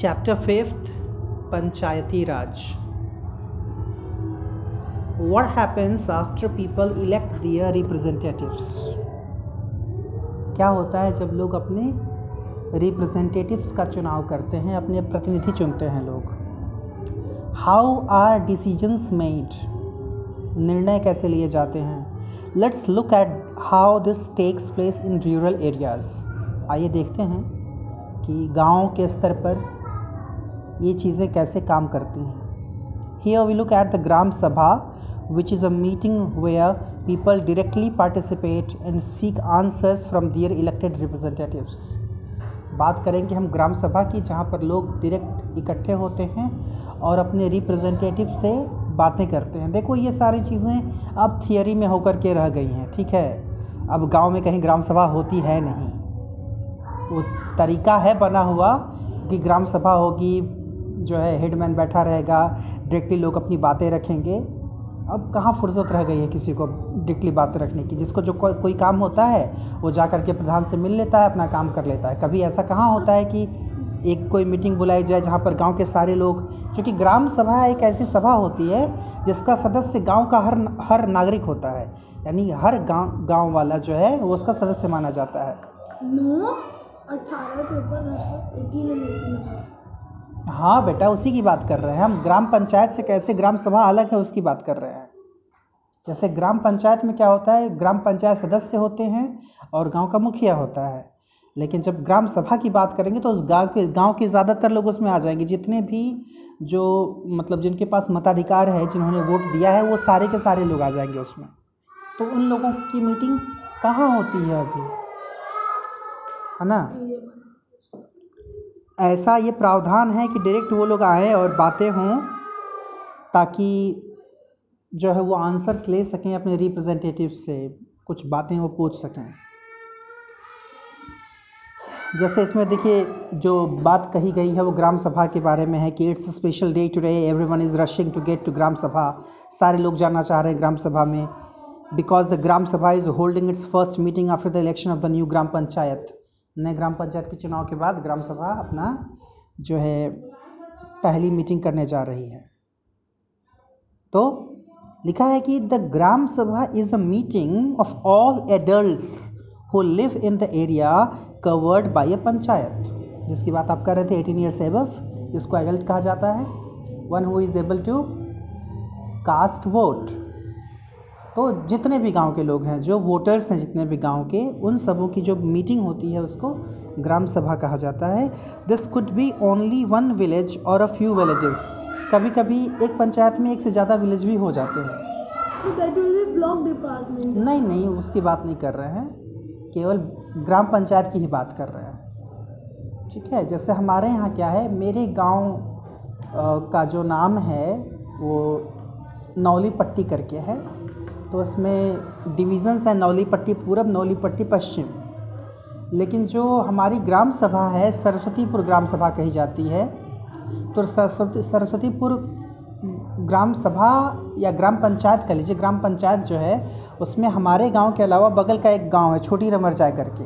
Chapter 5th Panchayati Raj. What happens after people elect their representatives? क्या होता है जब लोग अपने रिप्रेजेंटेटिव्स का चुनाव करते हैं, अपने प्रतिनिधि चुनते हैं लोग? हाउ आर डिसीजंस मेड निर्णय कैसे लिए जाते हैं? Let's look at how this takes place in rural areas आइए देखते हैं कि गाँव के स्तर पर ये चीज़ें कैसे काम करती हैं। We look at the gram sabha which is a meeting where people directly participate and seek answers from their elected representatives बात करेंगे हम ग्राम सभा की, जहाँ पर लोग डायरेक्ट इकट्ठे होते हैं और अपने रिप्रेजेंटेटिव से बातें करते हैं। देखो, ये सारी चीज़ें अब थियोरी में होकर के रह गई हैं, ठीक है? अब गाँव में कहीं ग्राम सभा होती है नहीं। वो तरीका है बना हुआ कि ग्राम सभा होगी जो है हेडमैन बैठा रहेगा डायरेक्टली लोग अपनी बातें रखेंगे। अब कहाँ फुर्सत रह गई है किसी को डायरेक्टली बातें रखने की? जिसको जो कोई कोई काम होता है, वो जा कर के प्रधान से मिल लेता है, अपना काम कर लेता है। कभी ऐसा कहाँ होता है कि एक कोई मीटिंग बुलाई जाए जहाँ पर गाँव के सारे लोग, क्योंकि ग्राम सभा एक ऐसी सभा होती है, जिसका सदस्य गाँव का हर हर नागरिक होता है। यानी हर गाँव गाँव वाला जो है, वो उसका सदस्य माना जाता है। अठारह के ऊपर हाँ बेटा, उसी की बात कर रहे हैं हम। ग्राम पंचायत से कैसे ग्राम सभा अलग है, उसकी बात कर रहे हैं। जैसे ग्राम पंचायत में क्या होता है, ग्राम पंचायत सदस्य होते हैं और गाँव का मुखिया होता है। लेकिन जब ग्राम सभा की बात करेंगे तो उस गाँव के गाँव के ज़्यादातर लोग उसमें आ जाएँगे। जितने भी जो मतलब जिनके पास मताधिकार है, जिन्होंने वोट दिया है, वो सारे के सारे लोग आ जाएँगे उसमें। तो उन लोगों की मीटिंग कहाँ होती है अभी? है ना? ऐसा ये प्रावधान है कि डायरेक्ट वो लोग आएँ और बातें हों ताकि जो है वो आंसर्स ले सकें अपने रिप्रेजेंटेटिव से, कुछ बातें वो पूछ सकें। जैसे इसमें देखिए, जो बात कही गई है वो ग्राम सभा के बारे में है कि it's special day today everyone is rushing to get to gram sabha. सारे लोग जाना चाह रहे हैं ग्राम सभा में। Because the gram sabha is holding its first meeting after the election of the new gram panchayat. नए ग्राम पंचायत के चुनाव के बाद ग्राम सभा अपना जो है पहली मीटिंग करने जा रही है। तो लिखा है कि the gram sabha is a meeting of all adults who live in the area covered by a panchayat. जिसकी बात आप कर रहे थे, एटीन ईयर्स एबव, इसको एडल्ट कहा जाता है। One who is able to cast vote. तो जितने भी गाँव के लोग हैं जो वोटर्स हैं जितने भी गाँव के उन सबों की जो मीटिंग होती है उसको ग्राम सभा कहा जाता है। This could be only one village और अ फ्यू विलेजेस कभी कभी एक पंचायत में एक से ज़्यादा विलेज भी हो जाते हैं। So block department. नहीं नहीं उसकी बात नहीं कर रहे हैं। केवल ग्राम पंचायत की ही बात कर रहे हैं। ठीक है जैसे हमारे यहाँ क्या है मेरे गाँव का जो नाम है वो नौली पट्टी करके है। तो उसमें डिविज़न्स हैं नौली पट्टी पूरब नौली पट्टी पश्चिम। लेकिन जो हमारी ग्राम सभा है, सरस्वतीपुर ग्राम सभा कही जाती है तो सरस्वती, सरस्वतीपुर ग्राम सभा या ग्राम पंचायत कह लीजिए, ग्राम पंचायत जो है, उसमें हमारे गाँव के अलावा बगल का एक गाँव है, छोटी रमरचाय करके।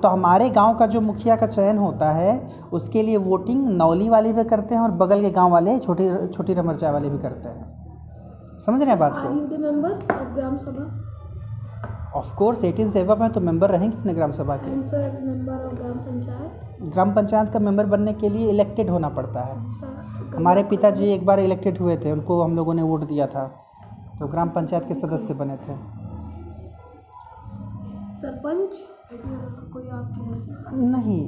तो हमारे गाँव का जो मुखिया का चयन होता है, उसके लिए वोटिंग नौली वाले भी करते हैं और बगल के गाँव वाले छोटी छोटी रमरचाय वाले भी करते हैं। समझ रहे हैं बात को? Member of Gram Sabha? Of course eighteen सेवा में तो मेंबर रहेंगे ना ग्राम सभा के। Sir, member of Gram ग्राम पंचायत का मेंबर बनने के लिए इलेक्टेड होना पड़ता है। हमारे पिताजी एक बार इलेक्टेड हुए थे उनको हम लोगों ने वोट दिया था। तो ग्राम पंचायत के सदस्य बने थे। सरपंच कोई आपकी नहीं।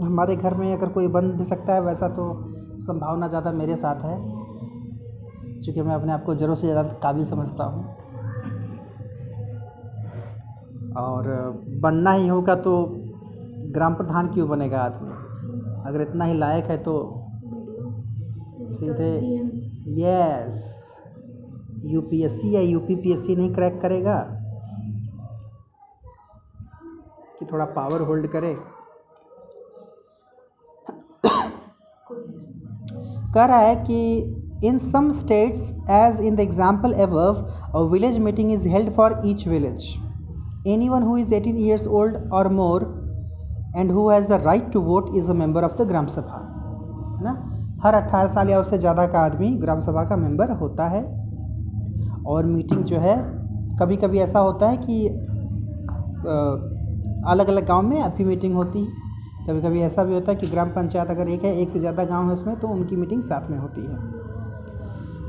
हमारे घर में अगर कोई बन भी सकता है वैसा तो संभावना ज़्यादा मेरे साथ है। क्योंकि मैं अपने आप को ज़रूर से ज़्यादा काबिल समझता हूँ। और बनना ही होगा तो ग्राम प्रधान क्यों बनेगा आदमी? अगर इतना ही लायक है तो सीधे यस यूपीएससी या यूपीपीएससी नहीं क्रैक करेगा? कि थोड़ा पावर होल्ड करे? कह रहा है कि in some states as in the example above a village meeting is held for each village anyone who is eighteen years old और more and who has the right to vote is a member of the gram sabha है ना? हर 18 साल या उससे ज़्यादा का आदमी ग्राम सभा का मेंबर होता है। और मीटिंग जो है कभी कभी ऐसा होता है कि अलग अलग गाँव में अभी मीटिंग होती है। कभी कभी ऐसा भी होता है कि ग्राम पंचायत अगर एक है, एक से ज़्यादा गाँव है उसमें तो उनकी मीटिंग साथ में होती है।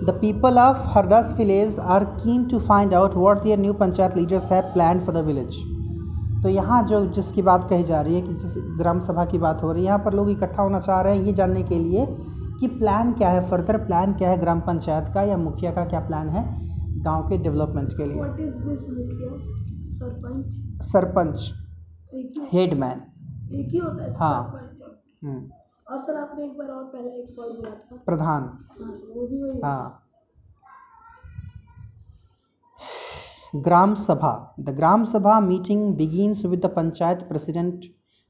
The people of Hardas village are keen to find out what their new panchayat leaders have plan for the village तो यहाँ जो जिसकी बात कही जा रही है कि जिस ग्राम सभा की बात हो रही है यहाँ पर लोग इकट्ठा होना चाह रहे हैं ये जानने के लिए कि प्लान क्या है फर्दर प्लान क्या है ग्राम पंचायत का या मुखिया का क्या प्लान है गाँव के डेवलपमेंट्स के लिए। सरपंच? सरपंच। हेडमैन हाँ ही। और सर आपने एक बार और पहले एक वर्ड बोला था। प्रधान। हाँ सर वो भी वही हाँ। ग्राम sabha. The gram sabha meeting begins with the panchayat president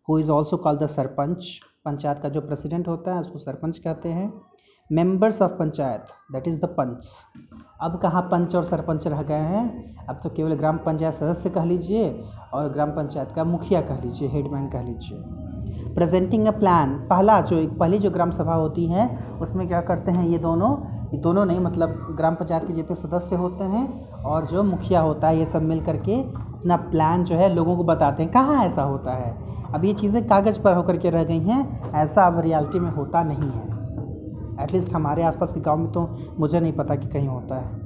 who is also called the sarpanch panchayat का जो प्रेसिडेंट होता है उसको सरपंच कहते हैं। Members of panchayat that is the panch अब कहाँ पंच और सरपंच रह गए हैं? अब तो केवल ग्राम पंचायत सदस्य कह लीजिए और ग्राम पंचायत का मुखिया कह लीजिए हेडमैन कह लीजिए। प्रेजेंटिंग अ प्लान पहला जो एक, पहली जो ग्राम सभा होती है, उसमें क्या करते हैं ये दोनों? ये दोनों नहीं मतलब ग्राम पंचायत के जितने सदस्य होते हैं और जो मुखिया होता है, ये सब मिल करके अपना प्लान जो है, लोगों को बताते हैं, कहाँ ऐसा होता है? अब ये चीज़ें कागज़ पर होकर के रह गई हैं, ऐसा अब रियलिटी में होता नहीं है। एटलीस्ट हमारे आसपास के गाँव में तो मुझे नहीं पता कि कहीं होता है।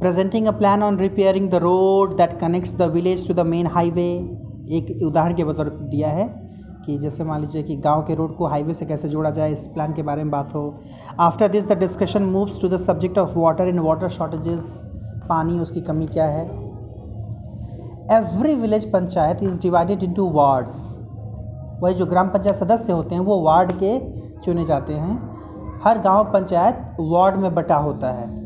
Presenting a plan on repairing the road that connects the village to the main highway एक उदाहरण के बतौर दिया है कि जैसे मान लीजिए कि गाँव के रोड को हाईवे से कैसे जोड़ा जाए, इस प्लान के बारे में बात हो। After this the discussion moves to the subject of water in water shortages पानी, उसकी कमी क्या है? Every village panchayat is divided into wards वही जो ग्राम पंचायत सदस्य होते हैं, वो वार्ड के चुने जाते हैं। हर गाँव पंचायत वार्ड में बटा होता है।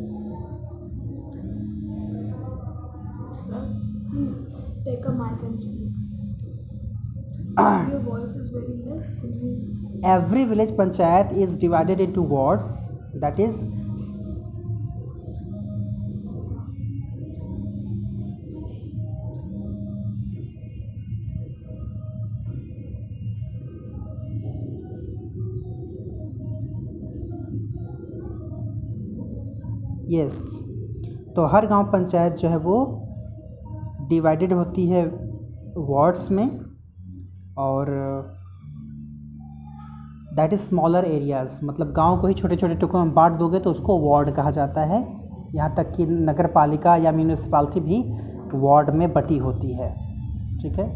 Every village panchayat is divided into wards that is yes तो हर गाँव पंचायत जो है वो डिवाइडेड होती है वार्ड्स में और दैट इज़ स्मॉलर एरियाज़ मतलब गाँव को ही छोटे छोटे टुकड़ों में बांट दोगे तो उसको वार्ड कहा जाता है। यहाँ तक कि नगर पालिका या म्यूनिसपालिटी भी वार्ड में बटी होती है। ठीक है?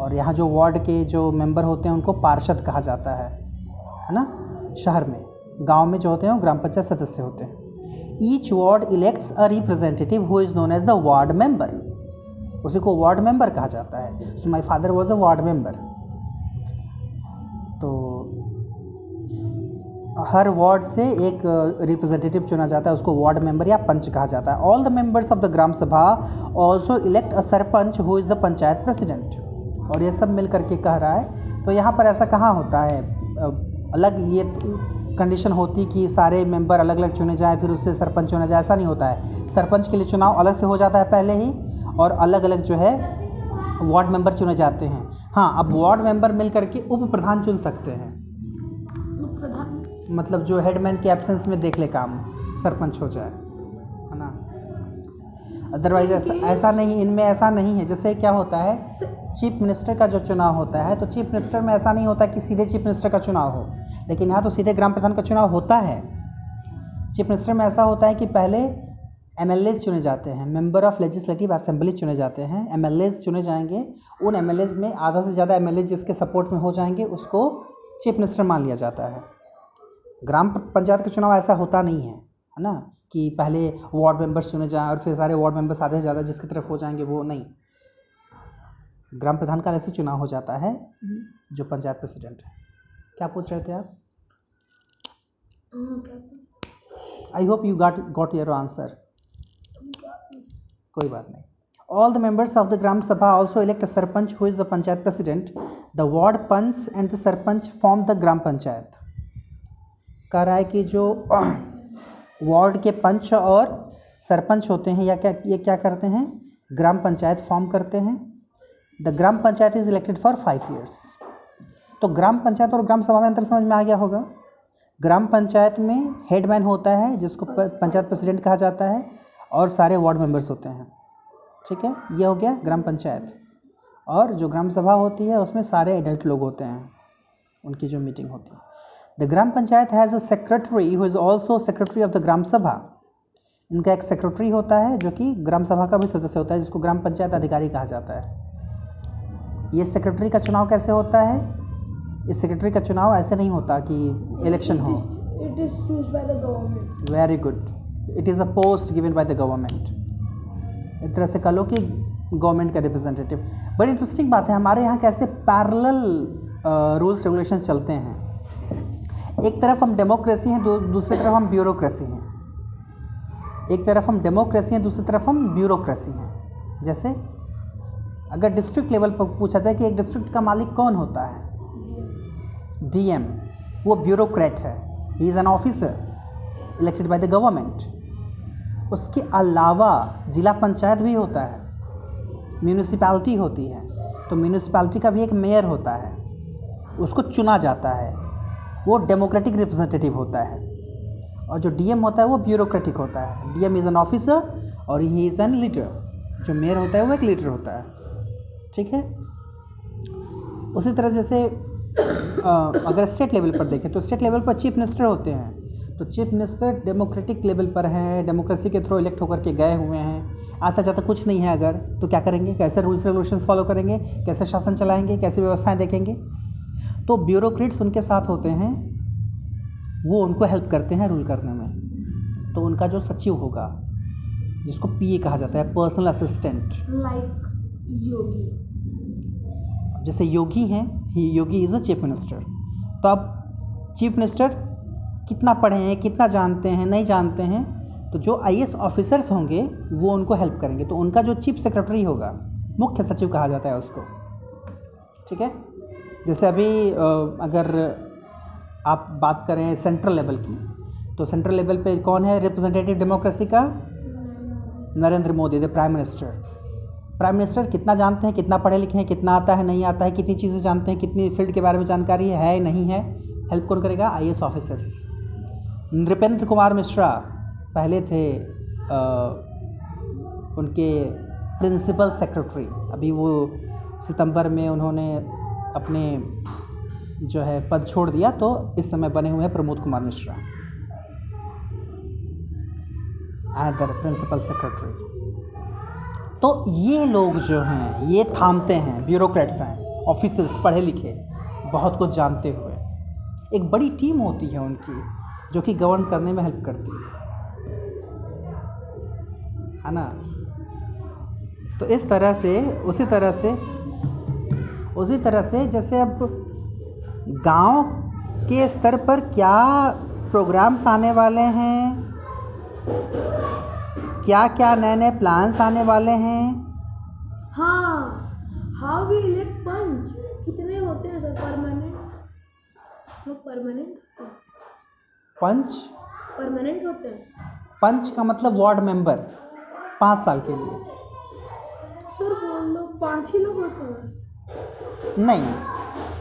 और यहाँ जो वार्ड के जो मेंबर होते हैं, उनको पार्षद कहा जाता है। है ना? शहर में। गाँव में जो होते हैं, वो ग्राम पंचायत सदस्य होते हैं। Each ward elects a representative who is known as the ward member उसी को वार्ड मेंबर कहा जाता है। So my father was a ward member her ward से एक रिप्रेजेंटेटिव चुना जाता है, उसको वार्ड मेंबर या पंच कहा जाता है। All the members of the gram sabha also elect a sarpanch who is the panchayat president और ये सब मिल करके कह रहा है। तो यहाँ पर ऐसा कहाँ होता है? अलग ये कंडीशन होती कि सारे मेंबर अलग अलग चुने जाए, फिर उससे सरपंच चुना जाए, ऐसा नहीं होता है। सरपंच के लिए चुनाव अलग से हो जाता है पहले ही, और अलग अलग जो है, वार्ड मेंबर चुने जाते हैं। हाँ अब वार्ड मेंबर मिल करके उप प्रधान चुन सकते हैं। मतलब जो हेडमैन के एब्सेंस में देख ले काम, सरपंच हो जाए, है ना? अदरवाइज़ ऐसा ऐसा नहीं, इनमें ऐसा नहीं है। जैसे क्या होता है चीफ मिनिस्टर का जो चुनाव होता है तो चीफ मिनिस्टर में ऐसा नहीं होता कि सीधे चीफ मिनिस्टर का चुनाव हो। लेकिन यहाँ तो सीधे ग्राम प्रधान का चुनाव होता है। चीफ मिनिस्टर में ऐसा होता है कि पहले एम चुने जाते हैं मेंबर ऑफ़ लेजिस्लेटिव असेंबली चुने जाते हैं। एम चुने जाएँगे, उन एम में आधा से ज़्यादा एम जिसके सपोर्ट में हो जाएँगे, उसको चीफ मिनिस्टर मान लिया जाता है। ग्राम पंचायत का चुनाव ऐसा होता नहीं है है ना? कि पहले वार्ड मेंबर्स चुने जाएँ और फिर सारे वार्ड मेंबर्स आधे से ज़्यादा जिसकी तरफ़ हो जाएँगे वो नहीं। ग्राम प्रधान का ऐसे चुनाव हो जाता है जो पंचायत प्रेसिडेंट है। क्या पूछ रहे थे आप? I hope you got got your answer? कोई बात नहीं। All the members of the gram sabha also elect sarpanch who is the panchayat president the ward panch and the sarpanch form the gram panchayat कह रहा है कि जो ward के पंच और सरपंच होते हैं या क्या, ये क्या करते हैं? ग्राम पंचायत फॉर्म करते हैं। The gram panchayat is elected for five years तो ग्राम पंचायत और ग्राम सभा में अंतर समझ में आ गया होगा। ग्राम पंचायत में हेडमैन होता है, जिसको पंचायत प्रेसिडेंट कहा जाता है, और सारे वार्ड मेंबर्स होते हैं। ठीक है? ये हो गया ग्राम पंचायत। और जो ग्राम सभा होती है, उसमें सारे एडल्ट लोग होते हैं। उनकी जो मीटिंग होती है। The gram panchayat has a secretary who is also secretary of the gram sabha इनका एक सेक्रेटरी होता है जो कि ग्राम सभा का भी सदस्य होता है जिसको ग्राम पंचायत अधिकारी कहा जाता है। ये सेक्रेटरी का चुनाव कैसे होता है? इस सेक्रेटरी का चुनाव ऐसे नहीं होता कि इलेक्शन हो। It is choose by the government. Very good it is a post given by the government एक तरह से कह लो कि गवर्नमेंट का रिप्रेजेंटेटिव बड़ी इंटरेस्टिंग बात है हमारे यहाँ कैसे पैरल रूल्स रेगुलेशन चलते हैं। एक तरफ़ हम डेमोक्रेसी हैं दूसरी तरफ़ हम ब्यूरोक्रेसी हैं। एक तरफ़ हम डेमोक्रेसी हैं, दूसरी तरफ़ हम ब्यूरोक्रेसी हैं। जैसे, अगर डिस्ट्रिक्ट लेवल पर पूछा जाए कि एक डिस्ट्रिक्ट का मालिक कौन होता है? डीएम वो ब्यूरोक्रेट है। He is an officer elected by the government उसके अलावा जिला पंचायत भी होता है। म्यूनिसिपैलिटी होती है। तो म्यूनिसपैलिटी का भी एक मेयर होता है। उसको चुना जाता है। वो डेमोक्रेटिक रिप्रेजेंटेटिव होता है। और जो डीएम होता है, वो ब्यूरोक्रेटिक होता है। डीएम इज़ एन ऑफिसर और ही इज़ एन लीडर जो मेयर होता है, वो एक लीडर होता है। ठीक है? उसी तरह जैसे अगर स्टेट लेवल पर देखें तो स्टेट लेवल पर चीफ मिनिस्टर होते हैं। तो चीफ मिनिस्टर डेमोक्रेटिक लेवल पर हैं डेमोक्रेसी के थ्रू इलेक्ट होकर के गए हुए हैं। आता जाता कुछ नहीं है अगर तो क्या करेंगे? कैसे रूल्स रेगुलेशंस फॉलो करेंगे? कैसे शासन चलाएँगे? कैसे व्यवस्थाएँ देखेंगे? तो ब्यूरोक्रेट्स उनके साथ होते हैं वो उनको हेल्प करते हैं रूल करने में। तो उनका जो सचिव होगा जिसको पीए कहा जाता है पर्सनल असिस्टेंट लाइक yogi. जैसे योगी हैं ही योगी इज़ अ चीफ मिनिस्टर तो अब चीफ मिनिस्टर कितना पढ़े हैं कितना जानते हैं नहीं जानते हैं तो जो आई ऑफिसर्स होंगे वो उनको हेल्प करेंगे। तो उनका जो चीफ सेक्रेटरी होगा मुख्य सचिव कहा जाता है उसको। ठीक है? जैसे अभी अगर आप बात करें सेंट्रल लेवल की तो सेंट्रल लेवल पे कौन है रिप्रेजेंटेटिव डेमोक्रेसी का? Narendra Modi the prime minister. Prime minister कितना जानते हैं कितना पढ़े लिखे हैं कितना आता है नहीं आता है कितनी चीज़ें जानते हैं कितनी फ़ील्ड के बारे में जानकारी है, नहीं है हेल्प कौन करेगा? IAS officers. नृपेंद्र कुमार मिश्रा पहले थे अ, उनके प्रिंसिपल सेक्रेटरी। अभी वो सितंबर में उन्होंने अपने जो है पद छोड़ दिया तो इस समय बने हुए हैं Pramod Kumar Mishra. Other principal secretary. तो ये लोग जो हैं, ये थामते हैं, ब्यूरोक्रेट्स हैं, ऑफिसर्स, पढ़े लिखे, बहुत कुछ जानते हुए। एक बड़ी टीम होती है उनकी, जो कि गवर्न करने में हेल्प करती है। है ना? तो इस तरह से, उसी तरह से उसी तरह से जैसे अब गाँव के स्तर पर क्या प्रोग्राम्स आने वाले हैं? क्या क्या नए नए प्लान्स आने वाले हैं? हाँ हाउ वी इलेक्ट पंच कितने होते हैं सर? परमानेंट लोग परमानेंट होते हैं। पंच परमानेंट होते हैं। पंच का मतलब वार्ड मेंबर पाँच साल के लिए। सर वो लोग पाँच ही लोग होते हैं बस। नहीं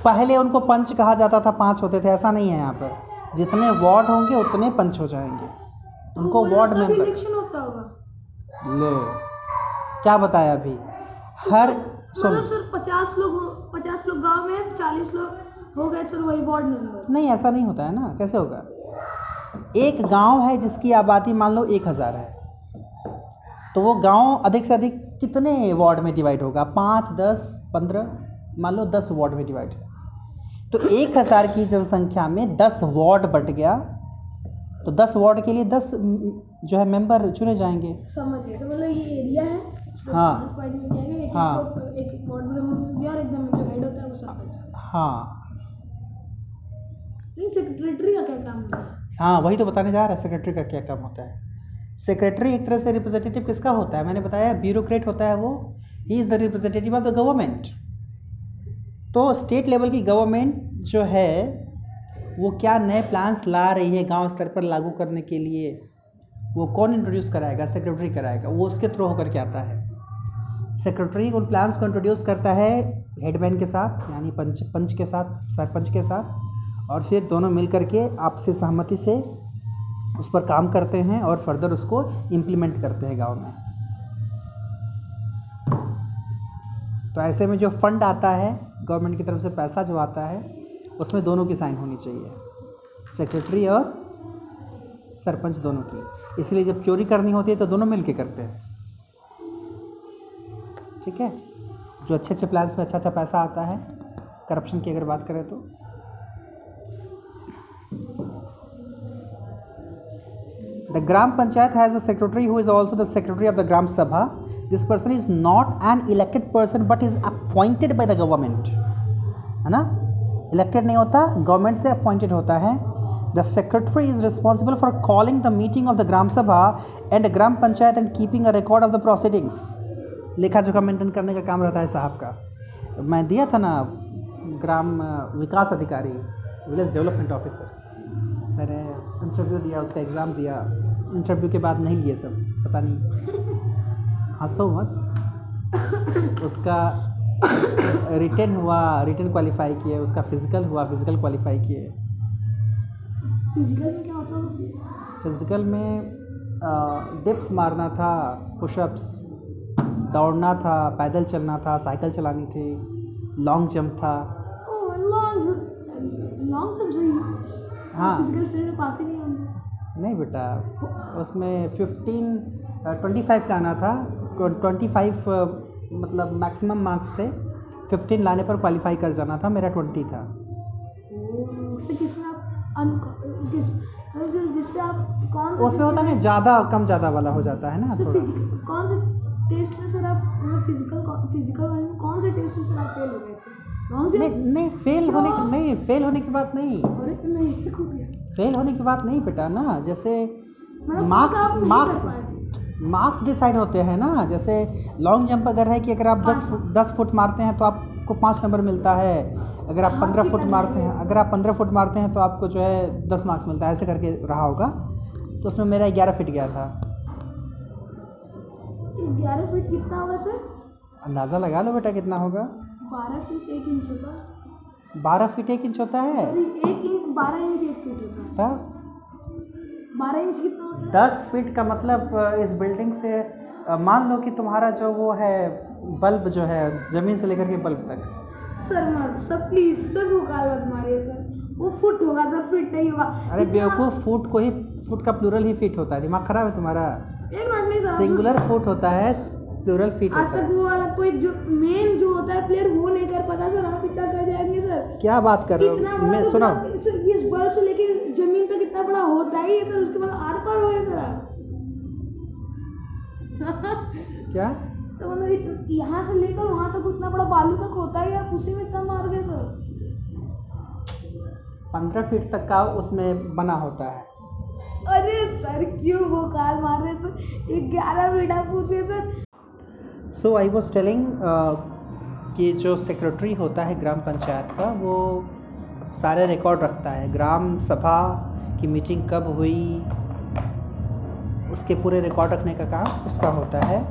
पहले उनको पंच कहा जाता था पाँच होते थे ऐसा नहीं है यहाँ पर। जितने वार्ड होंगे उतने पंच हो जाएँगे। उनको वार्ड मेंबर। ले क्या बताया अभी? हर सुन। मतलब सर पचास लोग पचास लोग गाँव में चालीस लोग हो गए सर वही वार्ड मेंबर। नहीं ऐसा नहीं होता है ना कैसे होगा? एक गाँव है जिसकी आबादी मान लो एक हज़ार है। तो वो गाँव अधिक से अधिक कितने वार्ड में डिवाइड होगा? पाँच दस पंद्रह? मान लो दस वार्ड में डिवाइड तो एक हज़ार की जनसंख्या में दस वार्ड बट गया। तो दस वार्ड के लिए दस जो है मेंबर चुने जाएँगे। समझ गए मतलब ये एरिया है हाँ। में एक हाँ। एक वार्ड एकदम जो हेड होता है वो सरपंच हाँ। नहीं सेक्रेटरी का क्या काम होता है? हाँ वही तो बताने जा रहा है सेक्रेटरी का क्या काम होता है? सेक्रेटरी एक तरह से रिप्रेजेंटेटिव किसका होता है? मैंने बताया ब्यूरोक्रेट होता है वो। He is the representative of the government तो स्टेट लेवल की गवर्नमेंट जो है, वो क्या नए प्लान्स ला रही है गाँव स्तर पर लागू करने के लिए? वो कौन इंट्रोड्यूस कराएगा? सेक्रेटरी कराएगा। वो उसके थ्रू होकर के आता है। सेक्रेटरी उन प्लान्स को इंट्रोड्यूस करता है हेडमैन के साथ, यानी पंच पंच के साथ, सरपंच के साथ, और फिर दोनों मिल करके आपसे सहमति से उस पर काम करते हैं और फर्दर उसको इम्प्लीमेंट करते हैं गाँव में। तो ऐसे में जो फंड आता है गवर्नमेंट की तरफ़ से पैसा जो आता है, उसमें दोनों की साइन होनी चाहिए। सेक्रेटरी और सरपंच दोनों की। इसलिए जब चोरी करनी होती है तो दोनों मिल के करते हैं। ठीक है? जो अच्छे अच्छे प्लान्स में अच्छा अच्छा पैसा आता है करप्शन की अगर बात करें तो। The Gram Panchayat has a secretary who is also the secretary of the Gram Sabha. This person is not an elected person but is appointed by the government. है ना? इलेक्टेड नहीं होता गवर्नमेंट से अपॉइंटेड होता है। The secretary is responsible for calling the meeting of the gram sabha and gram panchayat and keeping a record of the proceedings लेखा जोखा maintain करने का काम रहता है साहब का। मैं दिया था ना ग्राम विकास अधिकारी विलेज डेवलपमेंट ऑफिसर मैंने इंटरव्यू दिया, उसका एग्ज़ाम दिया। इंटरव्यू के बाद नहीं लिए सब पता नहीं। हंसो मत। उसका रिटर्न हुआ रिटर्न क्वालिफाई किए उसका फ़िज़िकल हुआ फ़िज़िकल क्वालिफाई किए। फ़िज़िकल में क्या होता है फ़िज़िकल में डिप्स मारना था पुशअप्स दौड़ना था पैदल चलना था साइकिल चलानी थी लॉन्ग जंप था। ओह लॉन्ग सही। हाँ। फ़िज़िकल स्टडी में पास ही नहीं बेटा उसमें फिफ्टीन ट्वेंटी फाइव का आना था ट्वेंटी फाइव मतलब मैक्सिमम मार्क्स थे फिफ्टीन लाने पर क्वालिफाई कर जाना था मेरा ट्वेंटी था। उसमें होता नहीं ज़्यादा कम ज़्यादा वाला हो जाता है ना थोड़ा। कौन से टेस्ट में सर आप मतलब फ़िज़िकल फ़िज़िकल वाले में कौन से टेस्ट में सर आप फेल हो गए थे? नहीं नहीं फेल होने की नहीं फेल होने की बात नहीं। फेल होने की बात नहीं बेटा ना जैसे मार्क्स मार्क्स मार्क्स डिसाइड होते हैं ना जैसे लॉन्ग जंप अगर है कि अगर आप दस फुट दस फुट मारते हैं तो आपको पाँच नंबर मिलता है। अगर आप पंद्रह फुट मारते हैं अगर आप पंद्रह फुट मारते हैं तो आपको जो है दस मार्क्स मिलता है ऐसे करके रहा होगा। तो उसमें मेरा ग्यारह फिट गया था। ग्यारह फिट कितना होगा सर? अंदाज़ा लगा लो बेटा कितना होगा। बारह फीट एक इंच होता। है बारह फीट एक इंच होता है? सॉरी एक इंच बारह इंच एक फीट होता है। बारह इंच कितना होता है? दस फीट का मतलब इस बिल्डिंग से मान लो कि तुम्हारा जो वो है बल्ब जो है ज़मीन से लेकर के बल्ब तक। सर मत सर प्लीज़ सर भूकाल मत मारिए सर। वो फुट होगा सर फिट नहीं होगा। अरे बेवकूफ़ फुट को ही फुट का प्लूरल ही फिट होता है दिमाग खराब है तुम्हारा। एक मिनट नहीं सर सिंगुलर फुट होता है प्लूरल फिट आज तक वो वाला कोई जो मेन जो होता है प्लेयर वो नहीं कर पाता सर आप इतना कर जाएँगे सर। क्या बात कर रहे हो? मैं तो सुनो। इस बल्ब से लेके ज़मीन तक इतना बड़ा होता ही है सर उसके बाद आर पार हो गए सर आप। क्या? सर मतलब यहाँ से लेकर वहाँ तक उतना बड़ा बालू तक होता है आप उसी में इतना मार गए सर। पंद्रह फीट तक का उसमें बना होता है। अरे सर क्यों वो काल मार रहे सर? ग्यारह मिनट आप पूछ रहे sir so I was telling कि जो सेक्रेटरी होता है ग्राम पंचायत का, वो सारे रिकॉर्ड रखता है। ग्राम सभा की मीटिंग कब हुई, उसके पूरे रिकॉर्ड रखने का काम उसका होता है।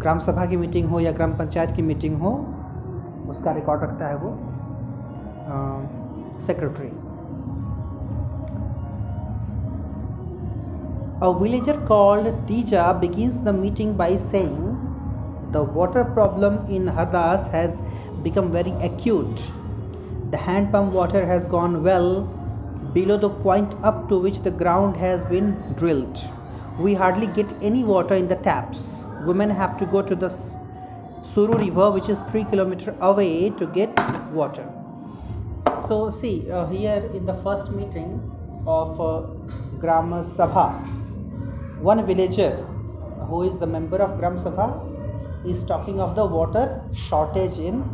ग्राम सभा की मीटिंग हो या ग्राम पंचायत की मीटिंग हो, उसका रिकॉर्ड रखता है वो secretary A villager called Tija begins the meeting by saying, The water problem in Hardas has become very acute. The hand pump water has gone well below the point up to which the ground has been drilled. We hardly get any water in the taps. Women have to go to the Suru river, which is 3 kilometer away, to get water. So, see, uh, here in the first meeting of uh, Gram Sabha, one villager who is the member of Gram Sabha is talking of the water shortage in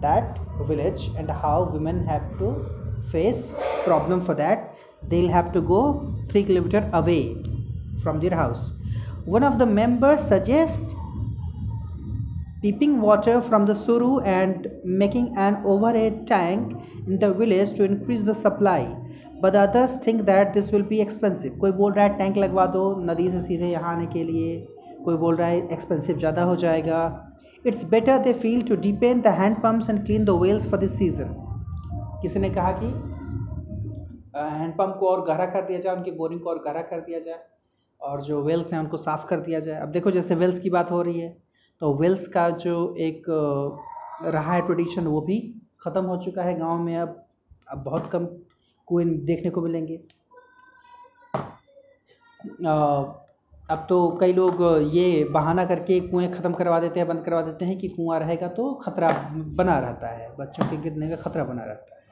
that village and how women have to face problem for that. They'll have to go 3 kilometer away from their house. One of the members suggests peeping water from the suru and making an overhead tank in the village to increase the supply but others think that this will be expensive कोई बोल रहा है tank लगवा दो, नदी से सीधे यहाँ आने के लिए। कोई बोल रहा है एक्सपेंसिव ज़्यादा हो जाएगा। It's better they feel to depend the hand pumps and clean the wells for this season किसी ने कहा कि हैंडपम्प को और गहरा कर दिया जाए, उनकी बोरिंग को और गहरा कर दिया जाए, और जो वेल्स हैं उनको साफ़ कर दिया जाए। अब देखो जैसे वेल्स की बात हो रही है तो वेल्स का जो एक रहा है ट्रेडिशन वो भी ख़त्म हो चुका है गाँव में। अब अब बहुत कम कुएँ देखने को मिलेंगे अब तो कई लोग ये बहाना करके कुएँ ख़त्म करवा देते हैं, बंद करवा देते हैं कि कुआँ रहेगा तो ख़तरा बना रहता है, बच्चों के गिरने का ख़तरा बना रहता है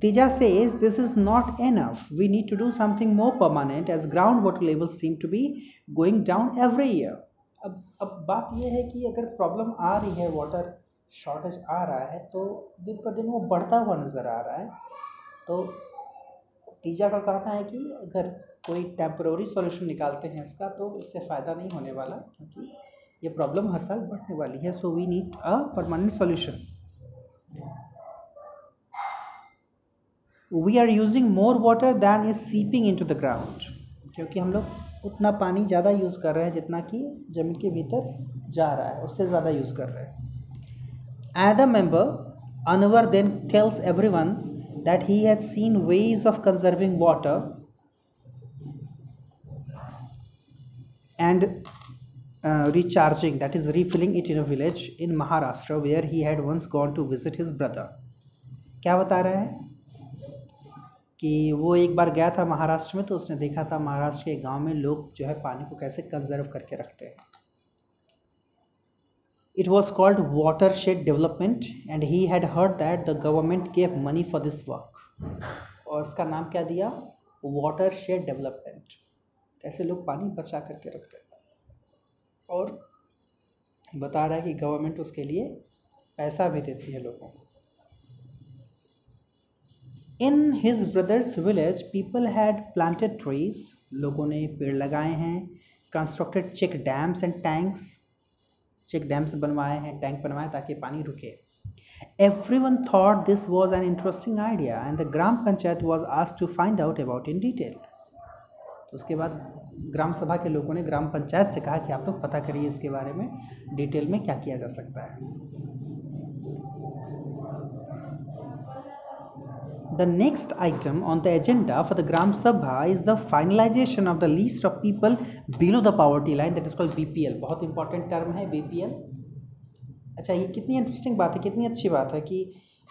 Tija says, this is not enough. We need to do something more permanent as groundwater levels seem to be going down every year. अब अब बात यह है कि अगर प्रॉब्लम आ रही है वाटर शॉर्टेज आ रहा है तो दिन पर दिन वो बढ़ता हुआ नज़र आ रहा है तो टीजा का कहना है कि अगर कोई टेम्प्रोरी सॉल्यूशन निकालते हैं इसका तो इससे फ़ायदा नहीं होने वाला, क्योंकि ये प्रॉब्लम हर साल बढ़ने वाली है so we need a permanent solution we are using more water than is seeping into the ground क्योंकि हम लोग उतना पानी ज़्यादा यूज़ कर रहे हैं जितना कि ज़मीन के भीतर जा रहा है, उससे ज़्यादा यूज़ कर रहे हैं। एद a member Anwar then tells everyone that he has seen ways of conserving water and uh, recharging that is refilling it in a village in maharashtra where he had once gone to visit his brother क्या बता रहा है कि वो एक बार गया था महाराष्ट्र में तो उसने देखा था महाराष्ट्र के गाँव में लोग जो है पानी को कैसे कंजर्व करके रखते हैं was called watershed development and he had heard that the government gave money for this work और इसका नाम क्या दिया? वाटर शेड डेवलपमेंट कैसे लोग पानी बचा करके रख रहे हैं। और बता रहा है कि गवर्नमेंट उसके लिए पैसा भी देती है लोगों को। In his brother's village people had planted trees लोगों ने पेड़ लगाए हैं constructed check dams and tanks check dams बनवाए हैं टैंक बनवाए ताकि पानी रुके। Everyone thought this was an interesting idea and the gram panchayat was आज to find out about in detail उसके बाद ग्राम सभा के लोगों ने ग्राम पंचायत से कहा कि आप लोग पता करिए इसके बारे में डिटेल में क्या किया जा सकता है। The next item on the agenda for the Gram Sabha is the finalization of the list of people below the poverty line, that is called BPL. बहुत इंपॉर्टेंट टर्म है BPL. अच्छा ये कितनी इंटरेस्टिंग बात है, कितनी अच्छी बात है कि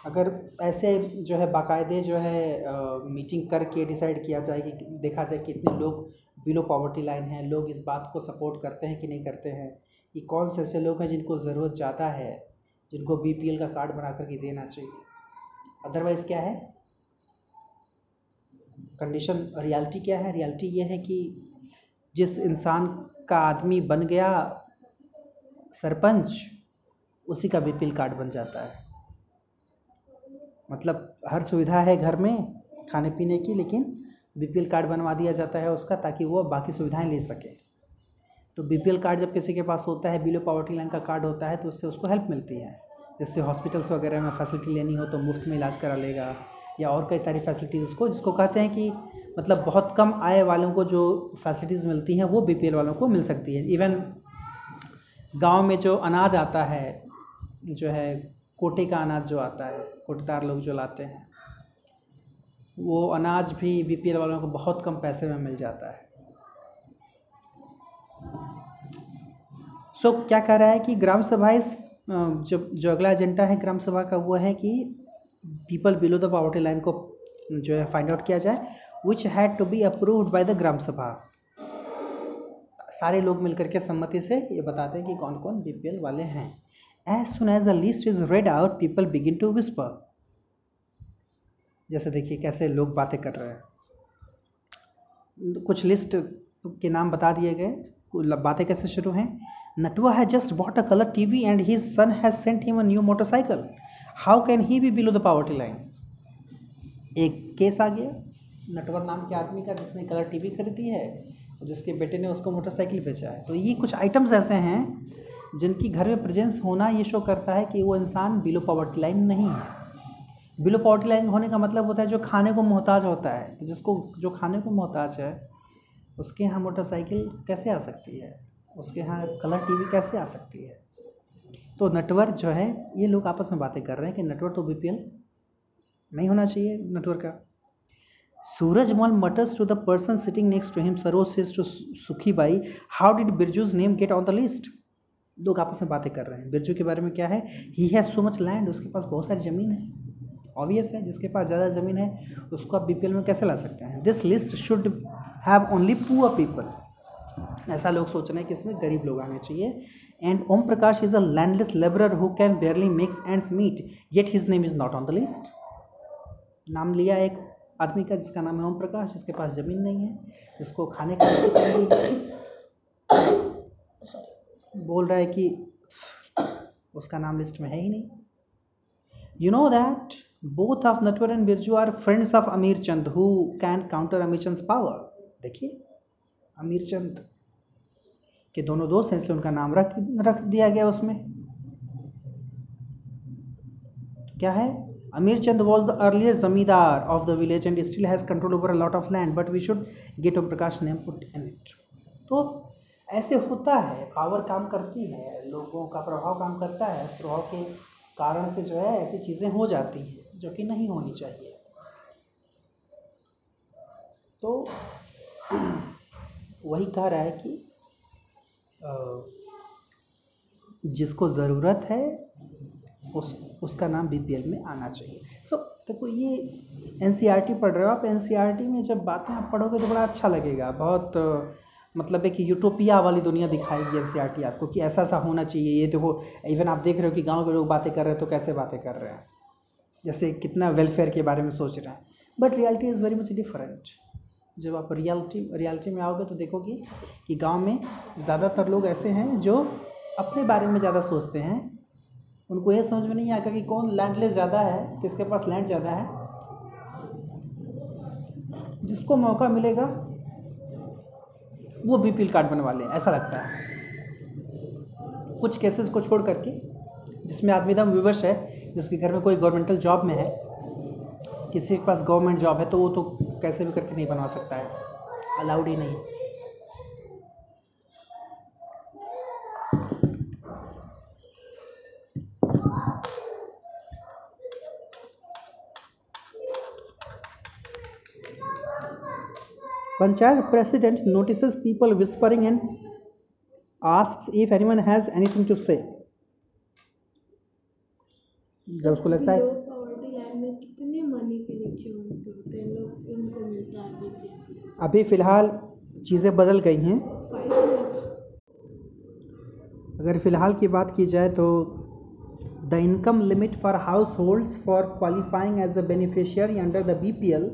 अगर ऐसे जो है बाकायदे जो है मीटिंग करके डिसाइड किया जाए कि देखा जाए कितने लोग बिलो पॉवर्टी लाइन हैं, लोग इस बात को सपोर्ट करते हैं कि नहीं करते हैं कि कौन से ऐसे लोग हैं जिनको ज़रूरत ज़्यादा है, जिनको बीपीएल का कार्ड बना करके देना चाहिए अदरवाइज़ क्या है कंडीशन रियलिटी क्या है? रियलिटी ये है कि जिस इंसान का आदमी बन गया सरपंच, उसी का बीपीएल कार्ड बन जाता है। मतलब हर सुविधा है घर में, खाने पीने की, लेकिन बीपीएल कार्ड बनवा दिया जाता है उसका ताकि वो बाकी सुविधाएँ ले सके। तो बीपीएल कार्ड जब किसी के पास होता है, बिलो पॉवर्टी लाइन का कार्ड होता है तो उससे उसको हेल्प मिलती है। जैसे हॉस्पिटल्स वगैरह में फैसिलिटी लेनी हो तो मुफ़्त में इलाज करा लेगा। या और कई सारी फैसिलिटीज़ उसको जिसको कहते हैं कि मतलब बहुत कम आय वालों को जो फैसिलिटीज़ मिलती हैं वो बीपीएल वालों को मिल सकती है। इवन गाँव में जो अनाज आता है जो है कोटे का अनाज जो आता है कोटेदार लोग जो लाते हैं वो अनाज भी बीपीएल वालों को बहुत कम पैसे में मिल जाता है। सो so, क्या कह रहा है कि ग्राम सभा इस जो जो अगला एजेंडा है ग्राम सभा का वो है कि people below the poverty line को, जो है फाइंड आउट किया जाए which had to be approved by the gram sabha सारे लोग मिलकर के सम्मति से ये बताते हैं कि कौन कौन बी वाले हैं। As soon as the list is read out people begin to whisper जैसे देखिए कैसे लोग बातें कर रहे हैं। कुछ लिस्ट के नाम बता दिए गए बातें कैसे शुरू हैं? नटवा है just bought a colour TV and his son has sent him a new motorcycle how can he be below the poverty line एक केस आ गया। नटवर नाम के आदमी का जिसने कलर टीवी खरीदी है, जिसके बेटे ने उसको मोटरसाइकिल बेचा है। तो ये कुछ आइटम्स ऐसे हैं जिनकी घर में प्रेजेंस होना ये शो करता है कि वो इंसान बिलो पावर्टी लाइन नहीं है। बिलो पावर्टी लाइन होने का मतलब होता है जो खाने को मोहताज होता है। कि जिसको, जो खाने को मोहताज है, उसके यहाँ मोटरसाइकिल कैसे आ सकती है? उसके यहाँ कलर टीवी कैसे आ सकती है? तो नेटवर्क जो है, ये लोग आपस में बातें कर रहे हैं कि नेटवर्क तो बीपीएल नहीं होना चाहिए नेटवर्क का। Suraj Mal mutters to the person sitting next to him Saroj says to Sukhi Bai how did Birju's name get on the list लोग आपस में बातें कर रहे हैं। बिरजू के बारे में क्या है? He has so much land उसके पास बहुत सारी ज़मीन है। ऑब्वियस है, जिसके पास ज़्यादा ज़मीन है, उसको आप बीपीएल में कैसे ला सकते हैं? This list should have only poor people ऐसा लोग सोच रहे हैं कि इसमें गरीब लोग आने चाहिए। And Om Prakash is a landless labourer who can barely mix ends meet yet his name is not on the list नाम लिया एक आदमी का, जिसका नाम है ओम प्रकाश, जिसके पास ज़मीन नहीं है, जिसको खाने का बोल रहा है कि उसका नाम लिस्ट में है ही नहीं। You know that both of Natwar and Birju are friends of Amir Chand who can counter अमीर चंद पावर देखिए। अमीर चंद, के दोनों दोस्त हैं, इसलिए उनका नाम रख रख दिया गया उसमें। तो क्या है? Amir Chand was the earlier zamindar of the village and still has control over a lot of land but we should get Om Prakash name put in it तो ऐसे होता है पावर काम करती है, लोगों का प्रभाव काम करता है प्रभाव के कारण से जो है, ऐसी चीज़ें हो जाती हैं, जो कि नहीं होनी चाहिए। तो वही कह रहा है कि जिसको ज़रूरत है उस उसका नाम बीपीएल में आना चाहिए। सो so, देखो ये एनसीईआरटी पढ़ रहे हो आप। एनसीईआरटी में जब बातें आप पढ़ोगे तो बड़ा अच्छा लगेगा। बहुत मतलब एक यूटोपिया वाली दुनिया दिखाएगी एनसीईआरटी आपको कि ऐसा ऐसा होना चाहिए। ये देखो इवन आप देख रहे हो कि गाँव के लोग बातें कर रहे हैं तो कैसे बातें कर रहे हैं? जैसे कितना वेलफेयर के बारे में सोच रहे हैं। But reality is very much different जब आप रियलिटी रियलिटी में आओगे तो देखोगे कि गाँव में ज़्यादातर लोग ऐसे हैं जो अपने बारे में ज़्यादा सोचते हैं। उनको ये समझ में नहीं आएगा कि कौन लैंडलेस ज़्यादा है, किसके पास लैंड ज़्यादा है। जिसको मौका मिलेगा, वो बी कार्ड बनवा ले, ऐसा लगता है। कुछ केसेस को छोड़ करके, जिसमें आदमी एकदम विवश है, जिसके घर में कोई गवर्नमेंटल जॉब में है, किसी के पास गवर्नमेंट जॉब है तो वो तो कैसे भी करके नहीं बनवा सकता है। अलाउड ही नहीं। Panchayat president notice people whispering and ask if anyone has anything to say जब उसको लगता है अभी फ़िलहाल चीज़ें बदल गई हैं। अगर फ़िलहाल की बात की जाए तो the income limit for households for qualifying as a beneficiary under the B P L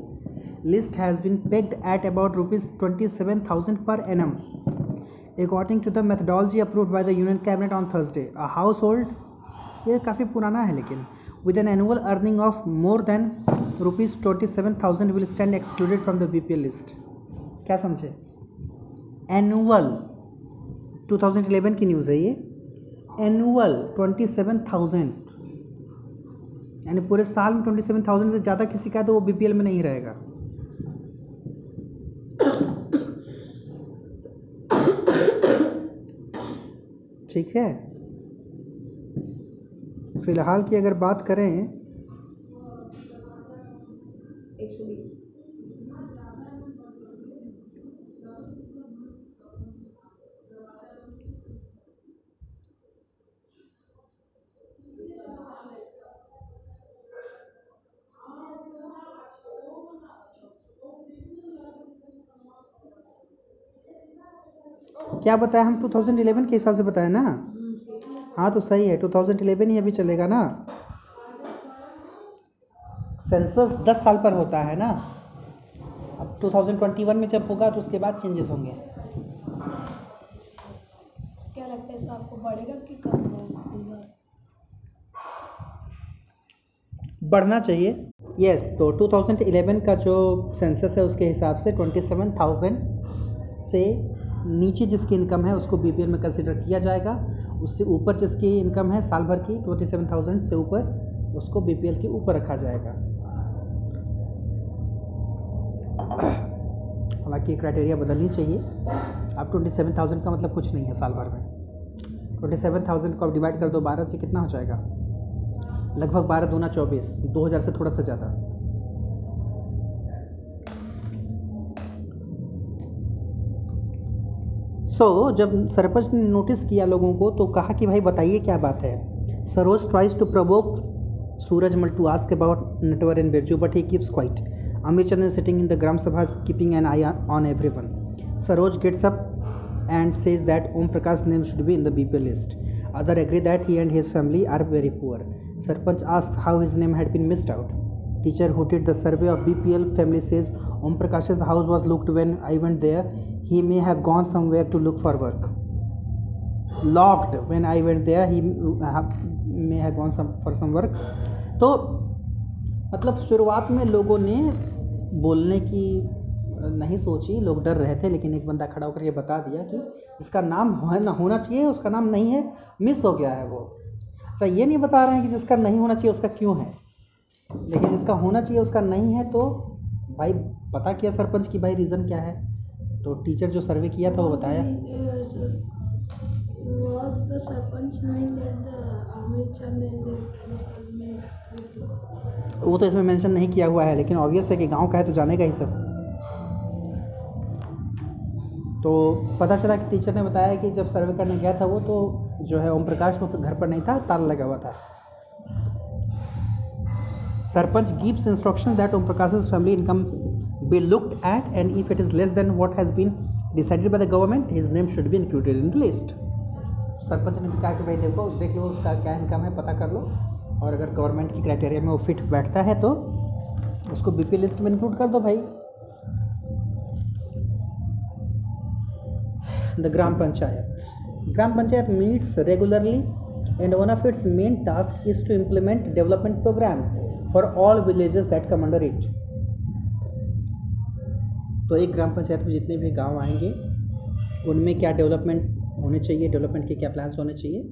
list has been pegged at about rupees twenty seven thousand per annum according to the methodology approve by the union cabinet on Thursday a household ये काफ़ी पुराना है लेकिन with an annual earning of more than rupees twenty seven thousand will stand excluded from the B P L list क्या समझे? Annual 2011 की news है ये। एनुअल 27,000 यानी पूरे साल में 27,000 से ज़्यादा किसी का है तो वो बीपीएल में नहीं रहेगा। ठीक है? फ़िलहाल की अगर बात करें 120 क्या बताया हम? 2011 के हिसाब से बताया ना? हाँ तो सही है। 2011 ही अभी चलेगा ना? सेंसस दस साल पर होता है ना? अब 2021 में जब होगा तो उसके बाद चेंजेस होंगे। क्या लगता है आपको बढ़ेगा कि कम होगा बढ़ना चाहिए। यस yes, तो 2011 का जो सेंसस है उसके हिसाब से 27,000 से नीचे जिसकी इनकम है उसको बीपीएल में कंसिडर किया जाएगा। उससे ऊपर जिसकी इनकम है साल भर की ट्वेंटी सेवन थाउज़ेंड से ऊपर, उसको बीपीएल के ऊपर रखा जाएगा। हालाँकि क्राइटेरिया बदलनी चाहिए। अब ट्वेंटी सेवन थाउज़ेंड का मतलब कुछ नहीं है साल भर में। ट्वेंटी सेवन थाउज़ेंड को आप डिवाइड कर दो, बारह से कितना हो जाएगा? लगभग बारह दूना चौबीस, दो हज़ार से थोड़ा सा ज़्यादा। सो so, जब सरपंच ने नोटिस किया लोगों को तो कहा कि भाई बताइए क्या बात है? Saroj tries to provoke Suraj Mal to ask about Natwar and Birju but he keeps quiet Amit Chand sitting in the gram sabha keeping an eye on everyone Saroj gets up and says that Om Prakash name should be in the BP list other agree that he and his family are very poor sarpanch ask how his name had been missed out teacher who did the survey of B P L family says Om Prakash's house was looked when I went there he may have gone somewhere to look for work locked when I went there he may have gone some for some work तो मतलब शुरुआत में लोगों ने बोलने की नहीं सोची, लोग डर रहे थे, लेकिन एक बंदा खड़ा होकर ये बता दिया कि जिसका नाम होना होना चाहिए, उसका नाम नहीं है, मिस हो गया है वो। अच्छा ये नहीं बता रहे हैं कि जिसका नहीं होना चाहिए, उसका क्यों है? लेकिन जिसका होना चाहिए उसका नहीं है तो भाई पता किया सरपंच की भाई रीज़न क्या है। तो टीचर जो सर्वे किया था वो बताया। वो तो इसमें मेंशन नहीं किया हुआ है लेकिन ऑब्वियस है कि गाँव का है तो जाने का ही सब। तो पता चला कि टीचर ने बताया कि जब सर्वे करने गया था वो तो जो है ओम प्रकाश वो तो घर पर नहीं था ताला लगा हुआ था। Sarpanch gives instruction that Om Prakash family income be looked at and if it is less than what has been decided by the government his name should be included in list sarpanch ने भी कहा कि भाई देखो, देख लो उसका क्या income है, पता कर लो। और अगर गवर्नमेंट की क्राइटेरिया में वो फिट बैठता है तो उसको बी लिस्ट में इंक्लूड कर दो भाई। The gram panchayat. Gram panchayat meets regularly and one of its main task is to implement development programs for all villages that come under it. तो एक ग्राम पंचायत में जितने भी गाँव आएँगे, उनमें क्या डेवलपमेंट होने चाहिए डेवलपमेंट के क्या प्लान्स होने चाहिए,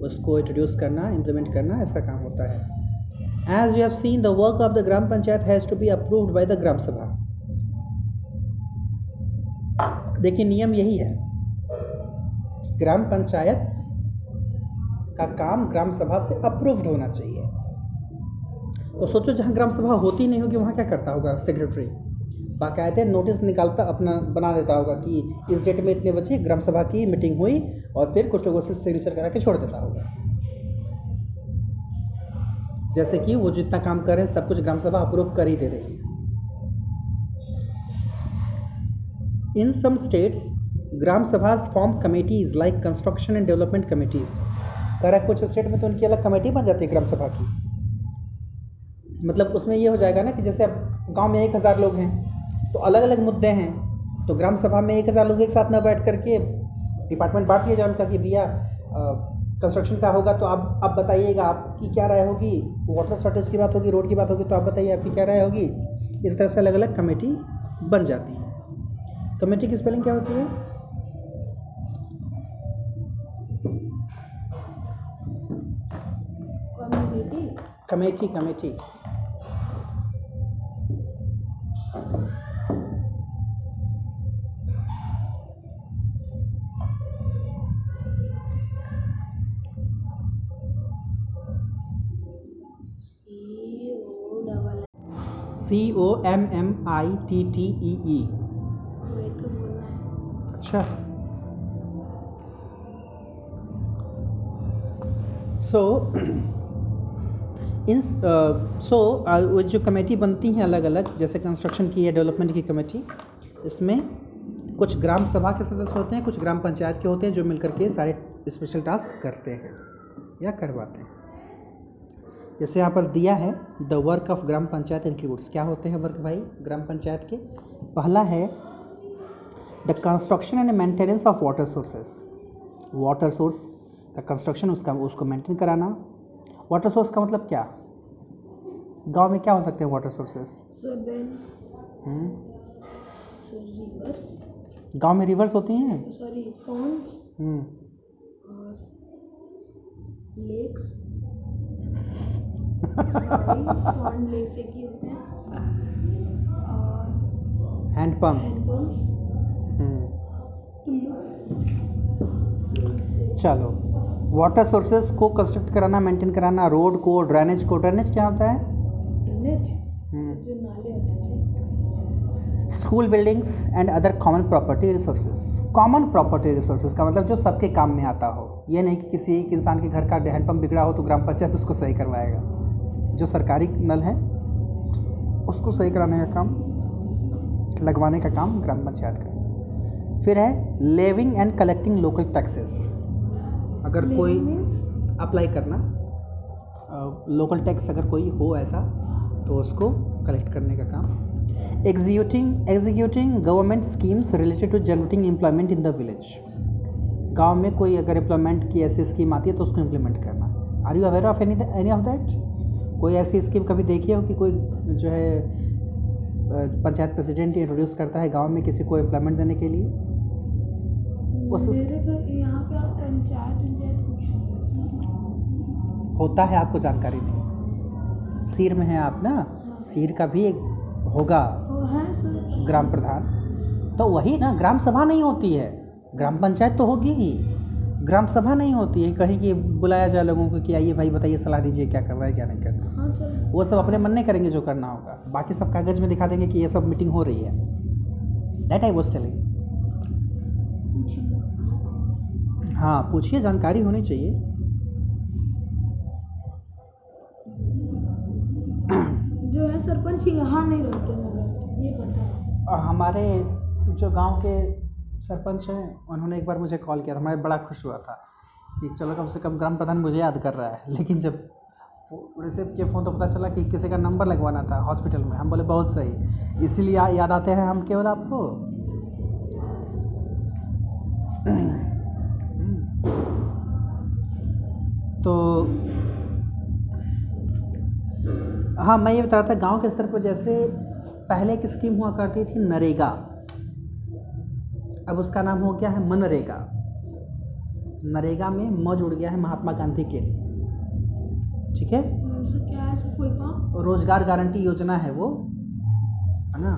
उसको इंट्रोड्यूस करना इम्प्लीमेंट करना, इसका काम होता है। As you have seen the work of the gram panchayat has to be approved by the gram sabha. देखिए, नियम यही है। ग्राम पंचायत का काम ग्राम सभा से अप्रूव्ड होना चाहिए। तो सोचो जहाँ ग्राम सभा होती नहीं होगी, वहाँ क्या करता होगा सेक्रेटरी बाकायदे नोटिस निकालता, अपना बना देता होगा कि इस डेट में इतने बजे ग्राम सभा की मीटिंग हुई और फिर कुछ लोगों से सिग्नेचर करा के छोड़ देता होगा। जैसे कि वो जितना काम कर रहे हैं, सब कुछ ग्राम सभा अप्रूव कर ही दे रही है। In some states gram sabhas form committee is like construction and development committees रहा कुछ स्टेट में तो उनकी अलग कमेटी बन जाती है ग्राम सभा की। मतलब उसमें ये हो जाएगा ना कि जैसे अब गाँव में एक हज़ार लोग हैं तो अलग अलग मुद्दे हैं तो ग्राम सभा में एक हज़ार लोग एक साथ ना बैठ करके डिपार्टमेंट बांट दिया जाए उनका कि भैया कंस्ट्रक्शन का होगा तो आप आप बताइएगा आपकी क्या राय होगी? वाटर शॉर्टेज की बात होगी रोड की बात होगी तो आप बताइए आपकी क्या राय होगी? इस तरह से अलग अलग कमेटी बन जाती है। कमेटी की स्पेलिंग क्या होती है? Committee committee. C O M M I T T E E E. So so, इन सो वो जो कमेटी बनती हैं अलग अलग जैसे कंस्ट्रक्शन की या डेवलपमेंट की कमेटी, इसमें कुछ ग्राम सभा के सदस्य होते हैं, कुछ ग्राम पंचायत के होते हैं, जो मिलकर के सारे स्पेशल टास्क करते हैं या करवाते हैं। जैसे यहाँ पर दिया है the work of gram panchayat includes क्या होते हैं वर्क भाई, ग्राम पंचायत के? पहला है the construction and maintenance of water sources water source का कंस्ट्रक्शन उसका, उसको मेंटेन कराना वाटर सोर्स का मतलब क्या? गाँव में क्या हो सकते हैं वाटर सोर्सेस गाँव में रिवर्स होती हैं? सॉरी पॉन्ड्स लेक्स फॉन्ड जैसे की होते हैं? और हैंडपम्प हैंडपम्प चलो। वाटर सोर्सेज को कंस्ट्रक्ट कराना मेंटेन कराना रोड को ड्रेनेज को ड्रेनेज क्या होता है? ड्रेनेज जो नाले होते हैं school buildings and other common property resources common property resources का मतलब जो सबके काम में आता हो। ये नहीं कि किसी एक इंसान के घर का हैंडपम्प बिगड़ा हो तो ग्राम पंचायत उसको सही करवाएगा। जो सरकारी नल है उसको सही कराने का काम लगवाने का काम ग्राम पंचायत का। फिर है levying and collecting local taxes अगर कोई अप्लाई करना लोकल टैक्स अगर कोई हो ऐसा तो उसको कलेक्ट करने का काम। Executing executing government schemes related to generating employment in the village गाँव में कोई अगर एम्प्लॉयमेंट की ऐसी स्कीम आती है तो उसको इम्प्लीमेंट करना। Are you aware of any any of that कोई ऐसी स्कीम कभी देखी हो कि कोई जो है पंचायत प्रेसिडेंट इंट्रोड्यूस करता है गाँव में किसी को एम्प्लॉयमेंट देने के लिए? उस यहाँ पे आप पंचायत पंचायत कुछ नहीं होता है आपको जानकारी नहीं। सीर में है आप ना? सिर का भी एक होगा। है ग्राम प्रधान। तो वही ना ग्राम सभा नहीं होती है। ग्राम पंचायत तो होगी ही। ग्राम सभा नहीं होती है। कहीं कि बुलाया जाए लोगों को कि आइए भाई बताइए सलाह दीजिए क्या करना है क्या नहीं करना हाँ। सर। वो सब अपने मन नहीं करेंगे जो करना होगा। बाकी सब कागज़ में दिखा देंगे कि ये सब मीटिंग हो रही है। दैट आई वॉज़ टेलिंग हाँ पूछिए जानकारी होनी चाहिए। जो है सरपंच यहाँ नहीं रहते मगर ये पता है। हमारे जो गाँव के सरपंच हैं उन्होंने एक बार मुझे कॉल किया था मैं बड़ा खुश हुआ था कि चलो कम से कम ग्राम प्रधान मुझे याद कर रहा है। लेकिन जब रिसिप्ट किया फ़ोन तो पता चला कि किसी का नंबर लगवाना था हॉस्पिटल में। हम बोले बहुत सही। इसीलिए याद आते हैं हम केवल आपको। तो हाँ मैं ये बता रहा था गाँव के स्तर पर जैसे पहले एक स्कीम हुआ करती थी नरेगा। अब उसका नाम हो गया है मनरेगा। नरेगा में म जुड़ गया है महात्मा गांधी के लिए। ठीक है? है फुल फॉर्म रोज़गार गारंटी योजना है वो है ना?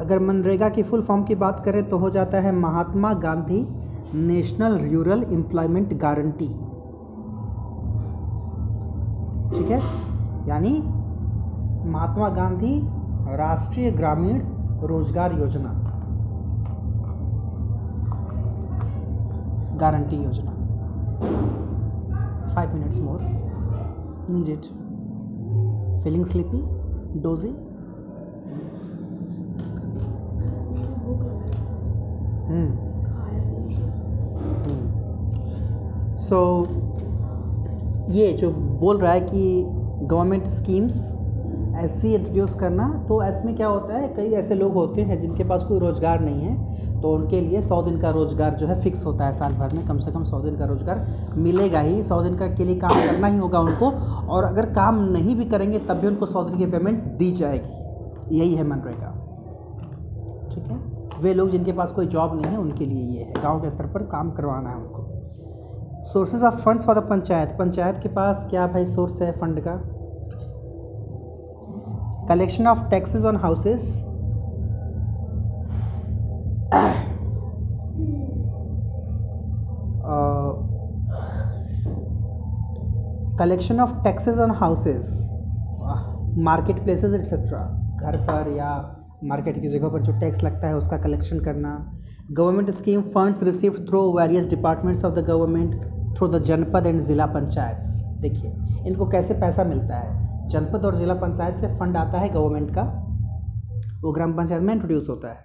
अगर मनरेगा की फुल फॉर्म की बात करें तो हो जाता है Mahatma Gandhi national rural employment guarantee. ठीक है? यानी महात्मा गांधी राष्ट्रीय ग्रामीण रोज़गार योजना। गारंटी योजना। Five minutes more needed. Feeling sleepy? Dozy? So so, ये जो बोल रहा है कि गवर्नमेंट स्कीम्स ऐसी इंट्रोड्यूस करना तो इसमें क्या होता है कई ऐसे लोग होते हैं जिनके पास कोई रोज़गार नहीं है तो उनके लिए सौ दिन का रोज़गार जो है फिक्स होता है साल भर में कम से कम सौ दिन का रोज़गार मिलेगा ही। सौ दिन का के लिए काम करना ही होगा उनको और अगर काम नहीं भी करेंगे तब भी उनको सौ दिन की पेमेंट दी जाएगी। यही है मनरेगा। ठीक है? वे लोग जिनके पास कोई जॉब नहीं है उनके लिए ये है। गाँव के स्तर पर काम करवाना है उनको। Sources of funds for the panchayat panchayat के पास क्या भाई सोर्स है फंड का collection of taxes on houses collection of taxes on houses market places etcetera घर पर या मार्केट की जगह पर जो टैक्स लगता है उसका कलेक्शन करना। Government scheme funds receive through various departments of the government through the janpad and zila panchayat. देखिए, इनको कैसे पैसा मिलता है? जनपद और ज़िला पंचायत से फंड आता है गवर्नमेंट का। वो ग्राम पंचायत में इंट्रोड्यूस होता है।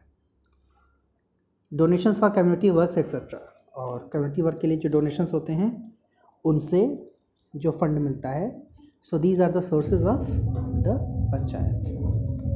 Donations for community works etcetera और कम्युनिटी वर्क के लिए जो डोनेशंस होते हैं, उनसे जो फंड मिलता है। So these are the sources of the panchayat.